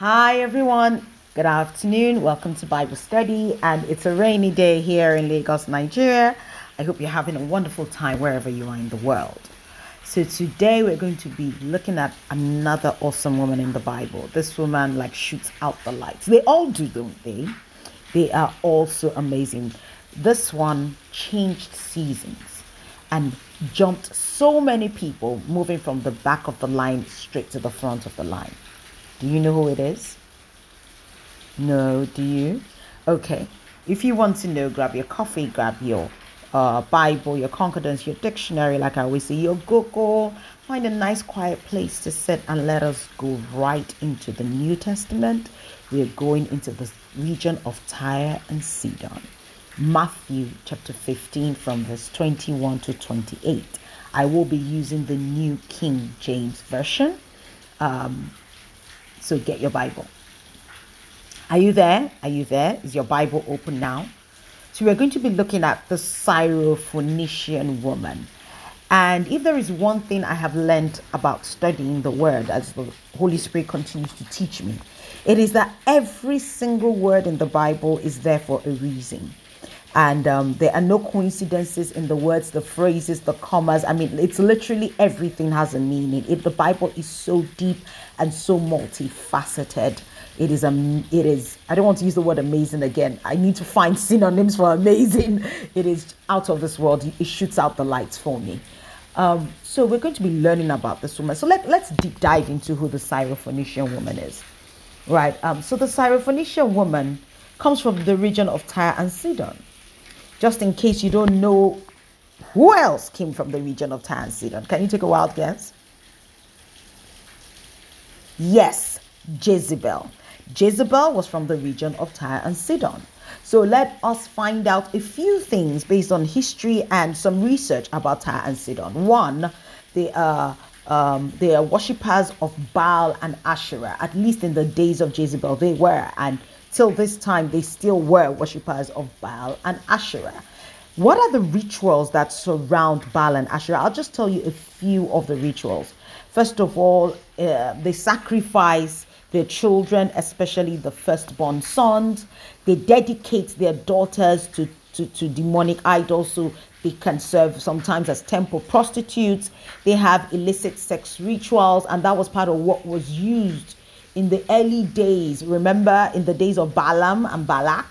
Hi, everyone. Good afternoon. Welcome to Bible study. And it's a rainy day here in Lagos, Nigeria. I hope you're having a wonderful time wherever you are in the world. So, today we're going to be looking at another awesome woman in the Bible. This woman, like, shoots out the lights. They all do, don't they? They are also amazing. This one changed seasons and jumped so many people moving from the back of the line straight to the front of the line. Do you know who it is? No, do you? Okay. If you want to know, grab your coffee, grab your uh, Bible, your concordance, your dictionary, like I always say, your Google. Find a nice quiet place to sit and let us go right into the New Testament. We are going into the region of Tyre and Sidon. Matthew chapter 15 from verse 21 to 28. I will be using the New King James Version. Um, so get your Bible. Are you there? Are you there? Is your Bible open now? So we're going to be looking at the Syrophoenician woman. And if there is one thing I have learned about studying the word as the Holy Spirit continues to teach me, it is that every single word in the Bible is there for a reason and um, there are no coincidences in the words the phrases the commas. I mean it's literally everything has a meaning. It, the bible is so deep and so multifaceted. It is um it is i don't want to use the word amazing again. I need to find synonyms for amazing. It is out of this world. It shoots out the lights for me. Um, so we're going to be learning about this woman. So let, let's deep dive into who the syrophoenician woman is. Right um, so the syrophoenician woman comes from the region of tyre and sidon just in case you don't know who else came from the region of Tyre and Sidon. Can you take a wild guess? Yes, Jezebel. Jezebel was from the region of Tyre and Sidon. So let us find out a few things based on history and some research about Tyre and Sidon. One, they are um, they are worshippers of Baal and Asherah. At least in the days of Jezebel, they were, and till this time they still were worshippers of Baal and Asherah. What are the rituals that surround Baal and Asherah? I'll just tell you a few of the rituals. First of all, uh, they sacrifice their children, especially the firstborn sons. They dedicate their daughters to, to, to demonic idols so they can serve sometimes as temple prostitutes. They have illicit sex rituals, and that was part of what was used in the early days, remember in the days of Balaam and Balak,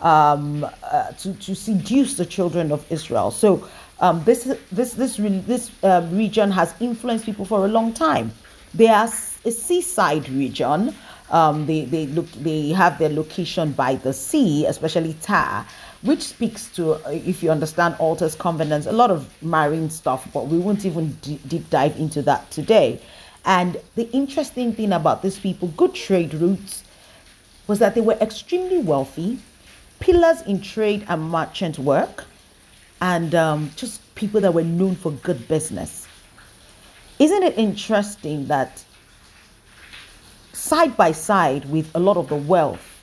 um, uh, to, to seduce the children of Israel. So um, this this this this uh, region has influenced people for a long time. They are a seaside region. Um, they they look they have their location by the sea, especially Tyre, which speaks to uh, if you understand altars, covenants, a lot of marine stuff. But we won't even d- deep dive into that today. And the interesting thing about these people, good trade routes, was that they were extremely wealthy, pillars in trade and merchant work, and um, just people that were known for good business. Isn't it interesting that side by side with a lot of the wealth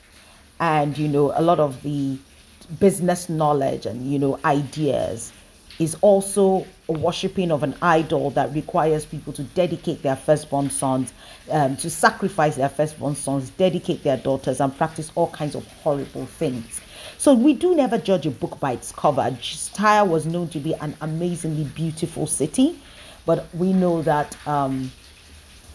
and you know a lot of the business knowledge and you know ideas is also a worshipping of an idol that requires people to dedicate their firstborn sons, um, to sacrifice their firstborn sons, dedicate their daughters, and practice all kinds of horrible things. So we do never judge a book by its cover. Tyre was known to be an amazingly beautiful city, but we know that um,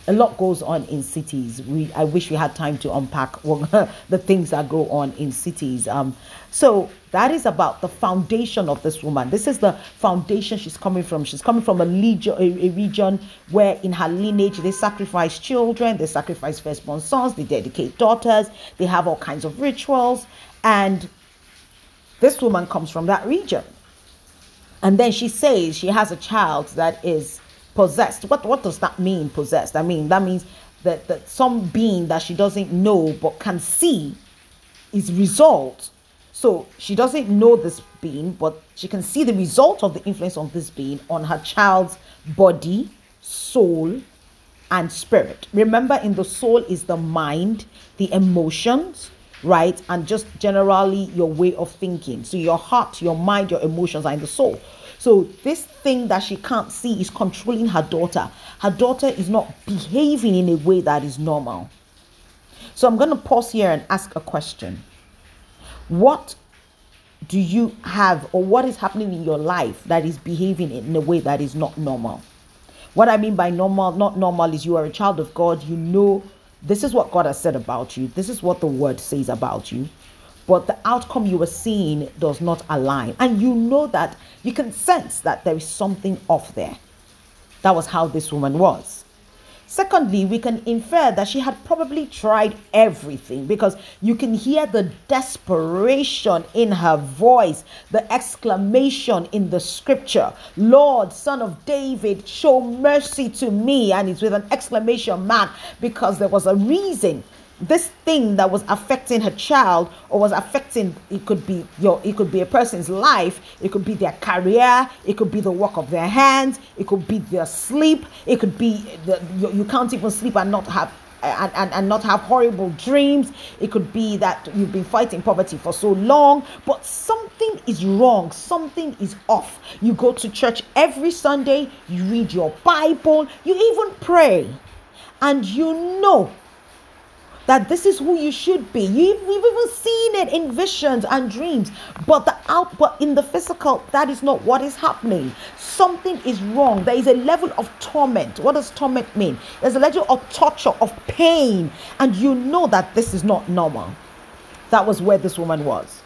a lot goes on in cities. We I wish we had time to unpack the things that go on in cities. Um, so that is about the foundation of this woman. This is the foundation she's coming from. She's coming from a, legion, a, a region where in her lineage they sacrifice children, they sacrifice firstborn sons, they dedicate daughters, they have all kinds of rituals, and this woman comes from that region. And then she says she has a child that is possessed. What what does that mean, possessed? I mean, that means that, that some being that she doesn't know but can see is result. So she doesn't know this being, but she can see the result of the influence of this being on her child's body, soul, and spirit. Remember, in the soul is the mind, the emotions, right? And just generally your way of thinking. So your heart, your mind, your emotions are in the soul. So this thing that she can't see is controlling her daughter. Her daughter is not behaving in a way that is normal. So I'm going to pause here and ask a question. What do you have, or what is happening in your life that is behaving in a way that is not normal? What I mean by normal, not normal, is you are a child of God. You know this is what God has said about you, this is what the word says about you. But the outcome you were seeing does not align. And you know that you can sense that there is something off there. That was how this woman was. Secondly, we can infer that she had probably tried everything because you can hear the desperation in her voice, the exclamation in the scripture Lord, son of David, show mercy to me. And it's with an exclamation mark because there was a reason this thing that was affecting her child or was affecting it could be your it could be a person's life it could be their career it could be the work of their hands it could be their sleep it could be the, you, you can't even sleep and not have and, and, and not have horrible dreams. It could be that you've been fighting poverty for so long, but something is wrong, something is off. You go to church every Sunday, you read your Bible, you even pray, and you know that this is who you should be. You've, you've even seen it in visions and dreams, but the out, but in the physical, that is not what is happening. Something is wrong. There is a level of torment. What does torment mean? There's a level of torture, of pain, and you know that this is not normal. That was where this woman was.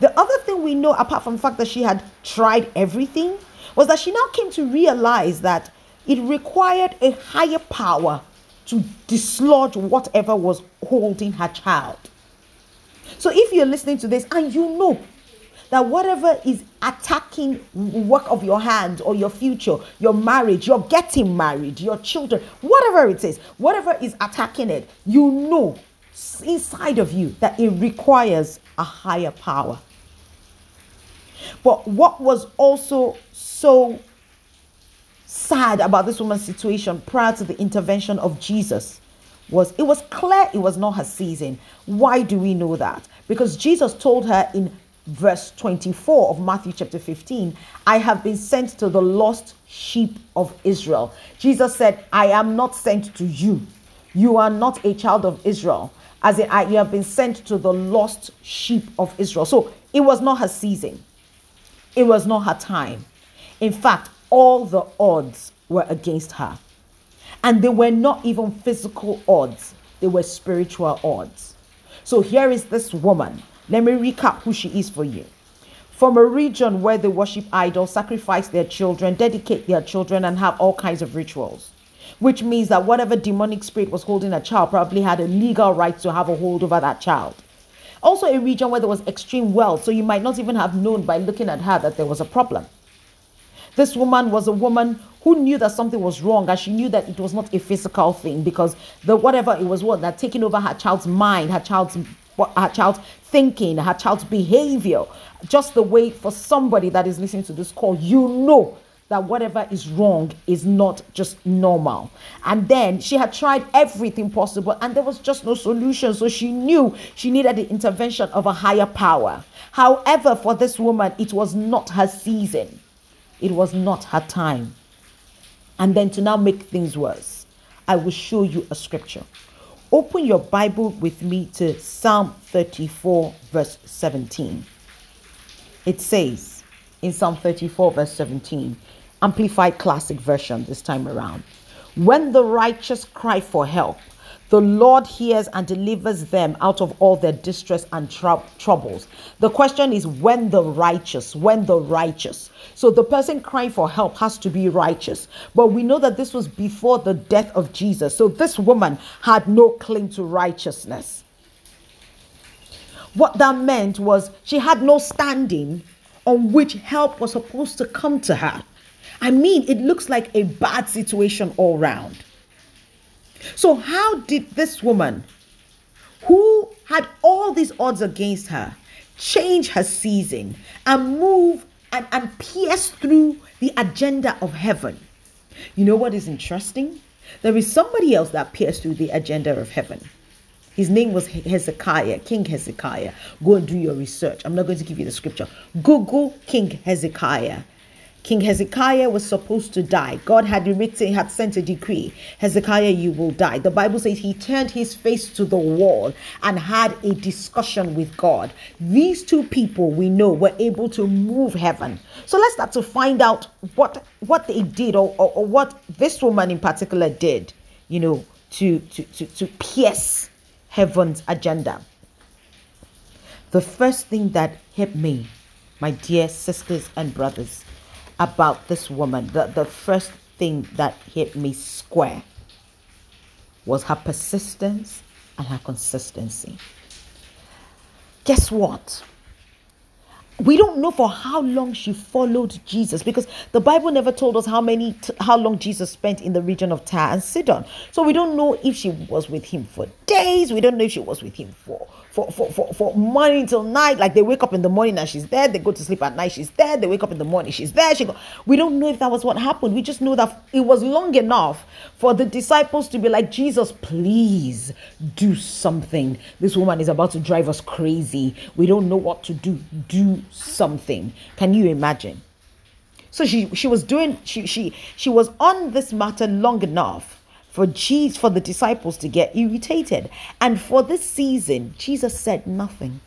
The other thing we know, apart from the fact that she had tried everything, was that she now came to realize that it required a higher power to dislodge whatever was holding her child. So if you're listening to this and you know that whatever is attacking work of your hands or your future, your marriage, your getting married, your children, whatever it is, whatever is attacking it, you know inside of you that it requires a higher power. But what was also so sad about this woman's situation prior to the intervention of Jesus was it was clear it was not her season. Why do we know that? Because Jesus told her in verse 24 of Matthew chapter 15, I have been sent to the lost sheep of Israel. Jesus said, I am not sent to you. You are not a child of Israel. As in, I, you have been sent to the lost sheep of Israel. So it was not her season, it was not her time. In fact, all the odds were against her. And they were not even physical odds, they were spiritual odds. So here is this woman. Let me recap who she is for you. From a region where they worship idols, sacrifice their children, dedicate their children, and have all kinds of rituals. Which means that whatever demonic spirit was holding a child probably had a legal right to have a hold over that child. Also, a region where there was extreme wealth, so you might not even have known by looking at her that there was a problem. This woman was a woman who knew that something was wrong and she knew that it was not a physical thing because the whatever it was what that taking over her child's mind, her child's her child's thinking, her child's behavior. Just the way for somebody that is listening to this call, you know that whatever is wrong is not just normal. And then she had tried everything possible and there was just no solution. So she knew she needed the intervention of a higher power. However, for this woman, it was not her season. It was not her time. And then to now make things worse, I will show you a scripture. Open your Bible with me to Psalm 34, verse 17. It says in Psalm 34, verse 17, Amplified Classic Version this time around. When the righteous cry for help, the Lord hears and delivers them out of all their distress and tr- troubles. The question is when the righteous, when the righteous. So the person crying for help has to be righteous. But we know that this was before the death of Jesus. So this woman had no claim to righteousness. What that meant was she had no standing on which help was supposed to come to her. I mean, it looks like a bad situation all round. So, how did this woman, who had all these odds against her, change her season and move and, and pierce through the agenda of heaven? You know what is interesting? There is somebody else that pierced through the agenda of heaven. His name was Hezekiah, King Hezekiah. Go and do your research. I'm not going to give you the scripture. Google King Hezekiah. King Hezekiah was supposed to die. God had written, had sent a decree. Hezekiah, you will die. The Bible says he turned his face to the wall and had a discussion with God. These two people we know were able to move heaven. So let's start to find out what what they did or, or, or what this woman in particular did, you know, to, to, to, to pierce heaven's agenda. The first thing that hit me, my dear sisters and brothers, about this woman, the, the first thing that hit me square was her persistence and her consistency. Guess what? We don't know for how long she followed Jesus because the Bible never told us how many how long Jesus spent in the region of Tyre and Sidon. So we don't know if she was with him for days. We don't know if she was with him for for for for, for morning till night. Like they wake up in the morning and she's there. They go to sleep at night. She's there. They wake up in the morning. She's there. She go. We don't know if that was what happened. We just know that it was long enough for the disciples to be like Jesus, please do something. This woman is about to drive us crazy. We don't know what to do. Do something. Can you imagine? So she she was doing she she she was on this matter long enough for Jesus for the disciples to get irritated. And for this season, Jesus said nothing.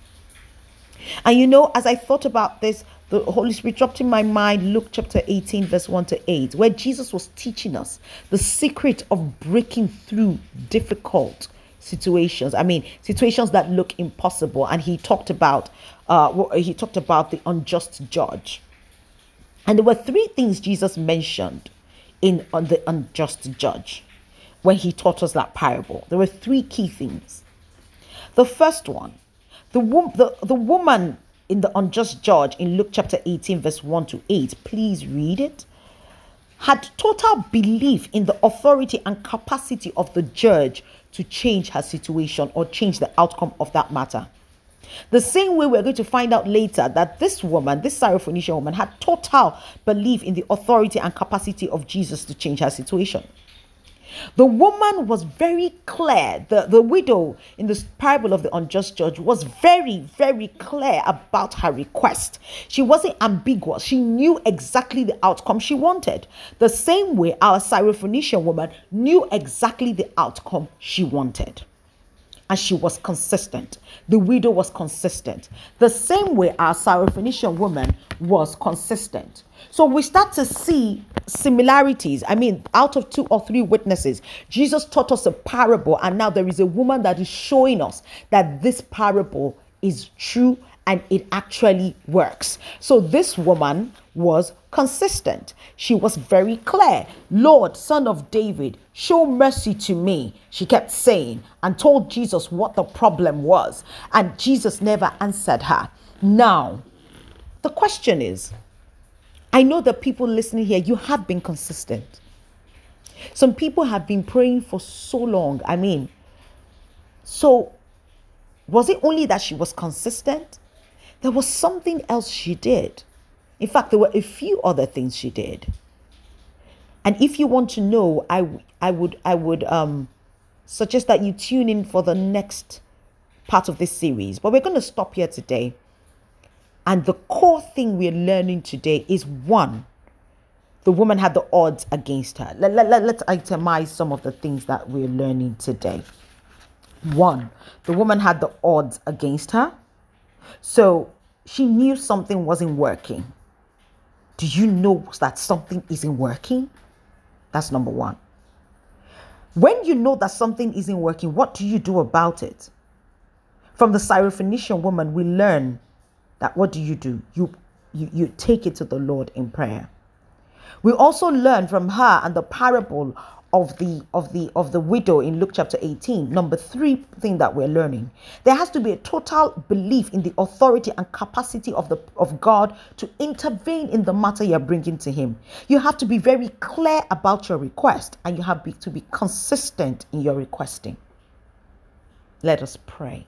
And you know, as I thought about this, the Holy Spirit dropped in my mind Luke chapter 18, verse 1 to 8, where Jesus was teaching us the secret of breaking through difficult situations. I mean, situations that look impossible. And he talked about uh, he talked about the unjust judge. And there were three things Jesus mentioned in on the unjust judge when he taught us that parable. There were three key things. The first one, the, the, the woman in the unjust judge in Luke chapter 18, verse 1 to 8, please read it, had total belief in the authority and capacity of the judge to change her situation or change the outcome of that matter. The same way we're going to find out later that this woman, this Syrophoenician woman, had total belief in the authority and capacity of Jesus to change her situation. The woman was very clear. The, the widow in the parable of the unjust judge was very, very clear about her request. She wasn't ambiguous. She knew exactly the outcome she wanted. The same way our Syrophoenician woman knew exactly the outcome she wanted and she was consistent. The widow was consistent. The same way our Syrophoenician woman was consistent. So we start to see similarities. I mean, out of two or three witnesses, Jesus taught us a parable, and now there is a woman that is showing us that this parable is true and it actually works. So this woman was consistent. She was very clear. Lord, son of David, show mercy to me. She kept saying and told Jesus what the problem was. And Jesus never answered her. Now, the question is I know that people listening here, you have been consistent. Some people have been praying for so long. I mean, so was it only that she was consistent? There was something else she did. In fact, there were a few other things she did. And if you want to know, I I would I would um suggest that you tune in for the next part of this series. But we're going to stop here today. And the core thing we're learning today is one, the woman had the odds against her. Let, let, let, let's itemize some of the things that we're learning today. One, the woman had the odds against her. So she knew something wasn't working. Do you know that something isn't working? That's number one. When you know that something isn't working, what do you do about it? From the Syrophoenician woman, we learn that what do you do? You, you, you take it to the Lord in prayer. We also learn from her and the parable of the of the of the widow in Luke chapter 18 number 3 thing that we're learning there has to be a total belief in the authority and capacity of the of God to intervene in the matter you're bringing to him. You have to be very clear about your request and you have to be consistent in your requesting. Let us pray.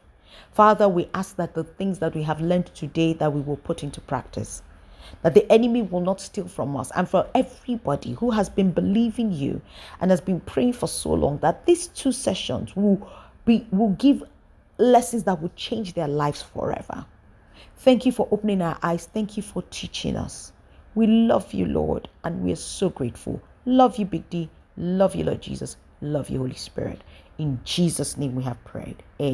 Father we ask that the things that we have learned today that we will put into practice that the enemy will not steal from us. And for everybody who has been believing you and has been praying for so long, that these two sessions will be will give lessons that will change their lives forever. Thank you for opening our eyes. Thank you for teaching us. We love you, Lord, and we are so grateful. Love you, Big D. Love you, Lord Jesus. Love you, Holy Spirit. In Jesus' name we have prayed. Amen.